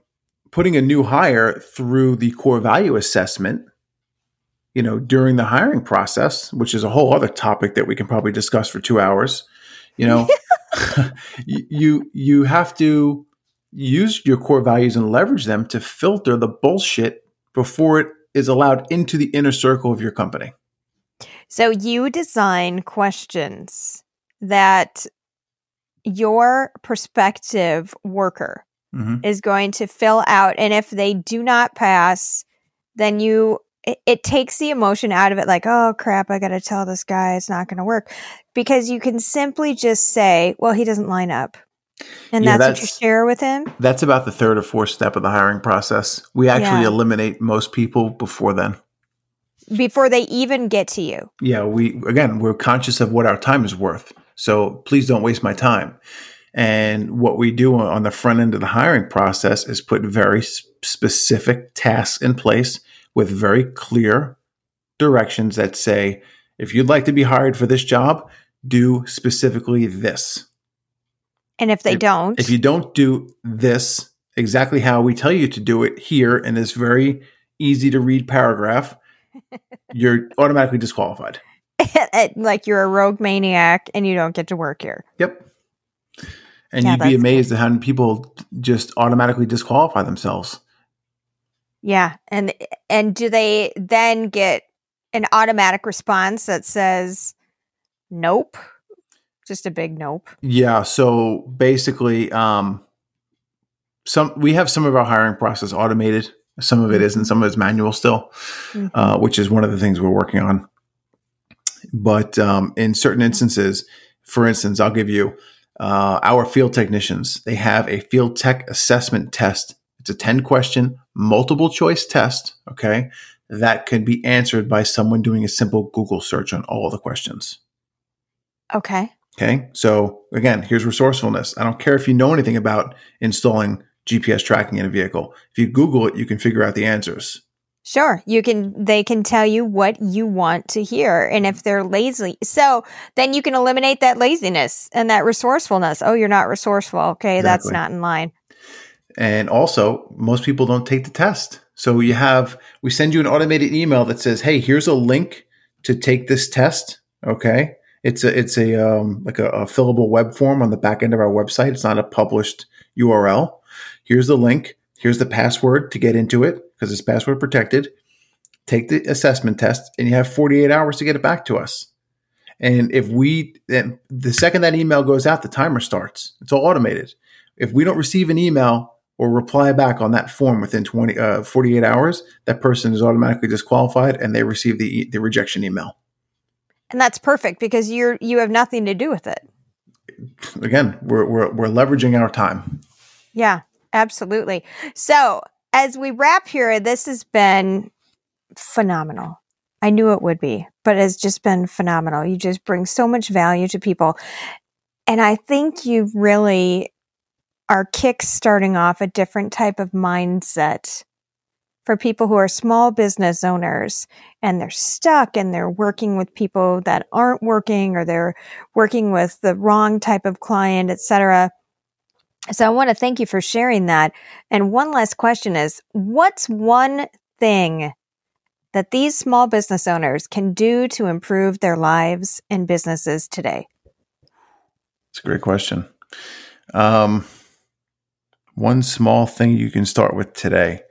putting a new hire through the core value assessment, you know, during the hiring process, which is a whole other topic that we can probably discuss for two hours, you know, you you have to use your core values and leverage them to filter the bullshit before it is allowed into the inner circle of your company. So you design questions that your prospective worker mm-hmm. is going to fill out and if they do not pass then you it, it takes the emotion out of it like oh crap i gotta tell this guy it's not gonna work because you can simply just say well he doesn't line up and yeah, that's, that's, what you share with him? that's about the third or fourth step of the hiring process. We actually yeah. eliminate most people before then. Before they even get to you. Yeah we again we're conscious of what our time is worth so please don't waste my time. And what we do on the front end of the hiring process is put very specific tasks in place with very clear directions that say, if you'd like to be hired for this job, do specifically this. And if they if, don't, if you don't do this exactly how we tell you to do it here in this very easy to read paragraph, you're automatically disqualified. like you're a rogue maniac and you don't get to work here. Yep. And yeah, you'd be amazed at how people just automatically disqualify themselves. Yeah, and and do they then get an automatic response that says nope? Just a big nope. Yeah, so basically um some we have some of our hiring process automated. Some of it isn't, some of it's manual still, mm-hmm. uh, which is one of the things we're working on. But um, in certain instances, for instance, I'll give you uh, our field technicians. They have a field tech assessment test. It's a 10 question multiple choice test, okay, that could be answered by someone doing a simple Google search on all the questions. Okay. Okay. So again, here's resourcefulness. I don't care if you know anything about installing GPS tracking in a vehicle. If you Google it, you can figure out the answers. Sure. You can, they can tell you what you want to hear. And if they're lazy, so then you can eliminate that laziness and that resourcefulness. Oh, you're not resourceful. Okay. Exactly. That's not in line. And also, most people don't take the test. So you have, we send you an automated email that says, "Hey, here's a link to take this test." Okay, it's a it's a um, like a, a fillable web form on the back end of our website. It's not a published URL. Here's the link. Here's the password to get into it because it's password protected. Take the assessment test, and you have 48 hours to get it back to us. And if we, the second that email goes out, the timer starts. It's all automated. If we don't receive an email or reply back on that form within 20, uh, 48 hours, that person is automatically disqualified and they receive the, the rejection email. And that's perfect because you're, you have nothing to do with it. Again, we're, we're, we're leveraging our time. Yeah, absolutely. So as we wrap here, this has been phenomenal. I knew it would be, but it's just been phenomenal. You just bring so much value to people. And I think you really are kick starting off a different type of mindset for people who are small business owners and they're stuck and they're working with people that aren't working or they're working with the wrong type of client, etc. So I want to thank you for sharing that. And one last question is what's one thing that these small business owners can do to improve their lives and businesses today? It's a great question. Um, one small thing you can start with today.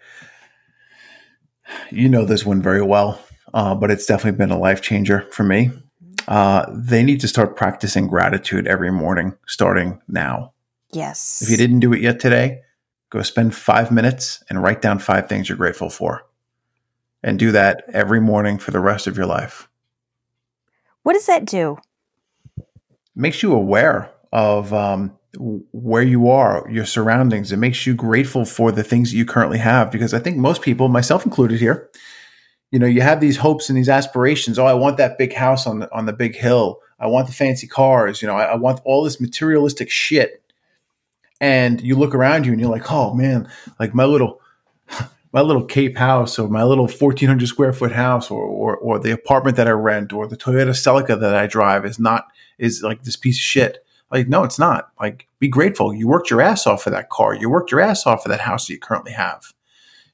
You know this one very well, uh, but it's definitely been a life changer for me. Uh, they need to start practicing gratitude every morning, starting now. Yes. If you didn't do it yet today, Go spend five minutes and write down five things you're grateful for. And do that every morning for the rest of your life. What does that do? Makes you aware of um, where you are, your surroundings. It makes you grateful for the things that you currently have. Because I think most people, myself included here, you know, you have these hopes and these aspirations. Oh, I want that big house on the, on the big hill. I want the fancy cars. You know, I, I want all this materialistic shit and you look around you and you're like, oh man, like my little my little Cape house or my little 1400 square foot house or, or, or the apartment that I rent or the Toyota Celica that I drive is not, is like this piece of shit. Like, no, it's not. Like, be grateful. You worked your ass off for that car. You worked your ass off for that house that you currently have.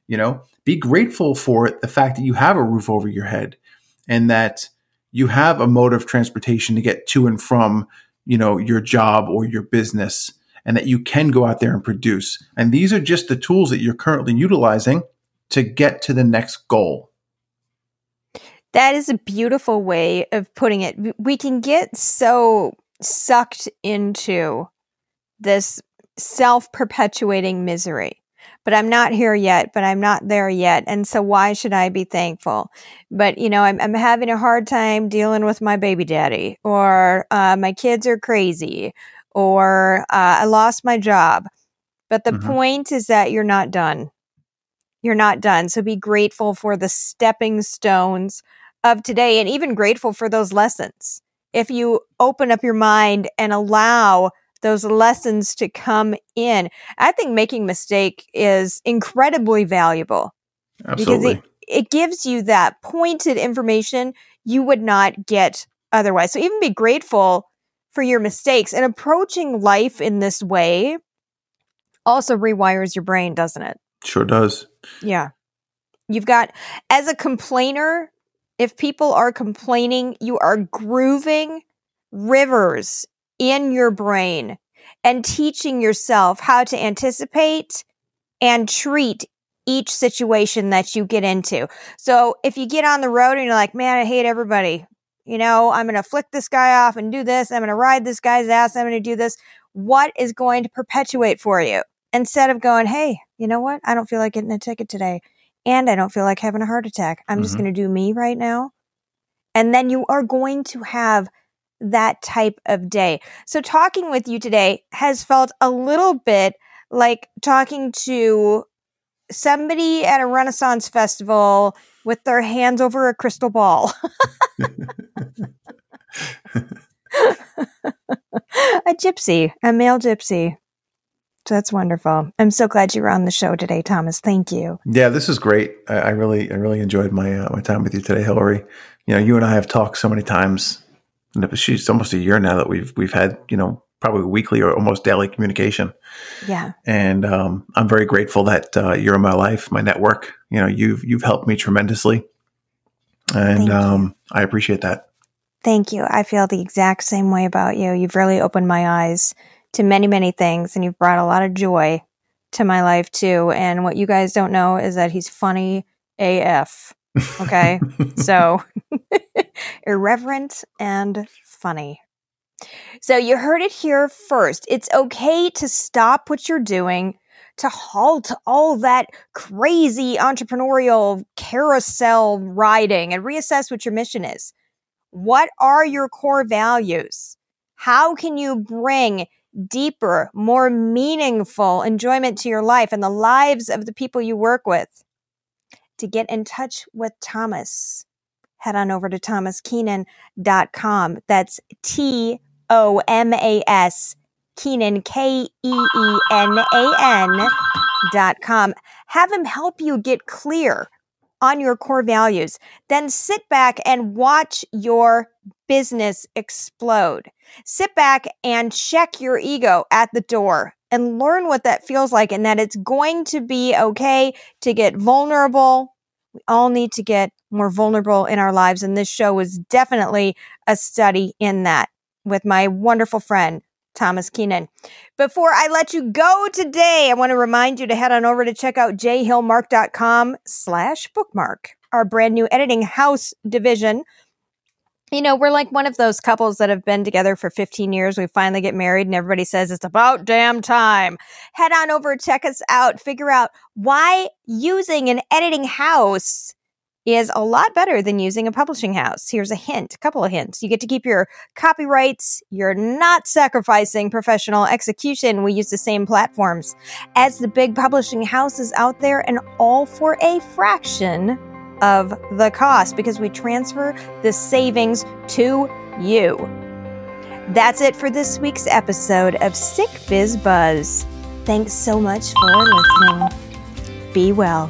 You know, be grateful for the fact that you have a roof over your head and that you have a mode of transportation to get to and from, you know, your job or your business and that you can go out there and produce. And these are just the tools that you're currently utilizing to get to the next goal. That is a beautiful way of putting it. We can get so sucked into this self perpetuating misery. But I'm not here yet, but I'm not there yet. And so why should I be thankful? But, you know, I'm, I'm having a hard time dealing with my baby daddy, or uh, my kids are crazy, or uh, I lost my job. But the mm-hmm. point is that you're not done. You're not done. So be grateful for the stepping stones of today and even grateful for those lessons. If you open up your mind and allow those lessons to come in, I think making mistake is incredibly valuable. Absolutely. Because it, it gives you that pointed information you would not get otherwise. So even be grateful for your mistakes. And approaching life in this way also rewires your brain, doesn't it? Sure does. Yeah. You've got, as a complainer, if people are complaining, you are grooving rivers in your brain and teaching yourself how to anticipate and treat each situation that you get into. So if you get on the road and you're like, man, I hate everybody you know, I'm going to flick this guy off and do this. I'm going to ride this guy's ass. I'm going to do this. What is going to perpetuate for you instead of going, Hey, you know what? I don't feel like getting a ticket today and I don't feel like having a heart attack. I'm mm-hmm. just going to do me right now. And then you are going to have that type of day. So talking with you today has felt a little bit like talking to somebody at a Renaissance festival with their hands over a crystal ball. a gypsy, a male gypsy. That's wonderful. I'm so glad you were on the show today, Tomas. Thank you. Yeah, this is great. I, I really, I really enjoyed my uh, my time with you today, Hillary. You know, you and I have talked so many times. And she's almost a year now that we've we've had you know probably weekly or almost daily communication. Yeah. And um, I'm very grateful that uh, you're in my life, my network. You know, you've you've helped me tremendously, and um, I appreciate that. Thank you. I feel the exact same way about you. You've really opened my eyes to many, many things, and you've brought a lot of joy to my life too. And what you guys don't know is that he's funny AF. Okay, so irreverent and funny. So you heard it here first. It's okay to stop what you're doing, to halt all that crazy entrepreneurial carousel riding and reassess what your mission is. What are your core values? How can you bring deeper, more meaningful enjoyment to your life and the lives of the people you work with? To get in touch with Tomas, head on over to tomaskeenan.com. That's T O M A S, Keenan, K E E N A N dot com. Have him help you get clear on your core values. Then sit back and watch your business explode. Sit back and check your ego at the door and learn what that feels like and that it's going to be okay to get vulnerable. We all need to get more vulnerable in our lives. And this show is definitely a study in that with my wonderful friend, Tomas Keenan. Before I let you go today, I want to remind you to head on over to check out jhillmark.com slash bookmark, our brand new editing house division you know, we're like one of those couples that have been together for 15 years. We finally get married and everybody says it's about damn time. Head on over, check us out, figure out why using an editing house is a lot better than using a publishing house. Here's a hint, a couple of hints. You get to keep your copyrights. You're not sacrificing professional execution. We use the same platforms as the big publishing houses out there and all for a fraction of the cost because we transfer the savings to you. That's it for this week's episode of Sick Biz Buzz. Thanks so much for listening. Be well.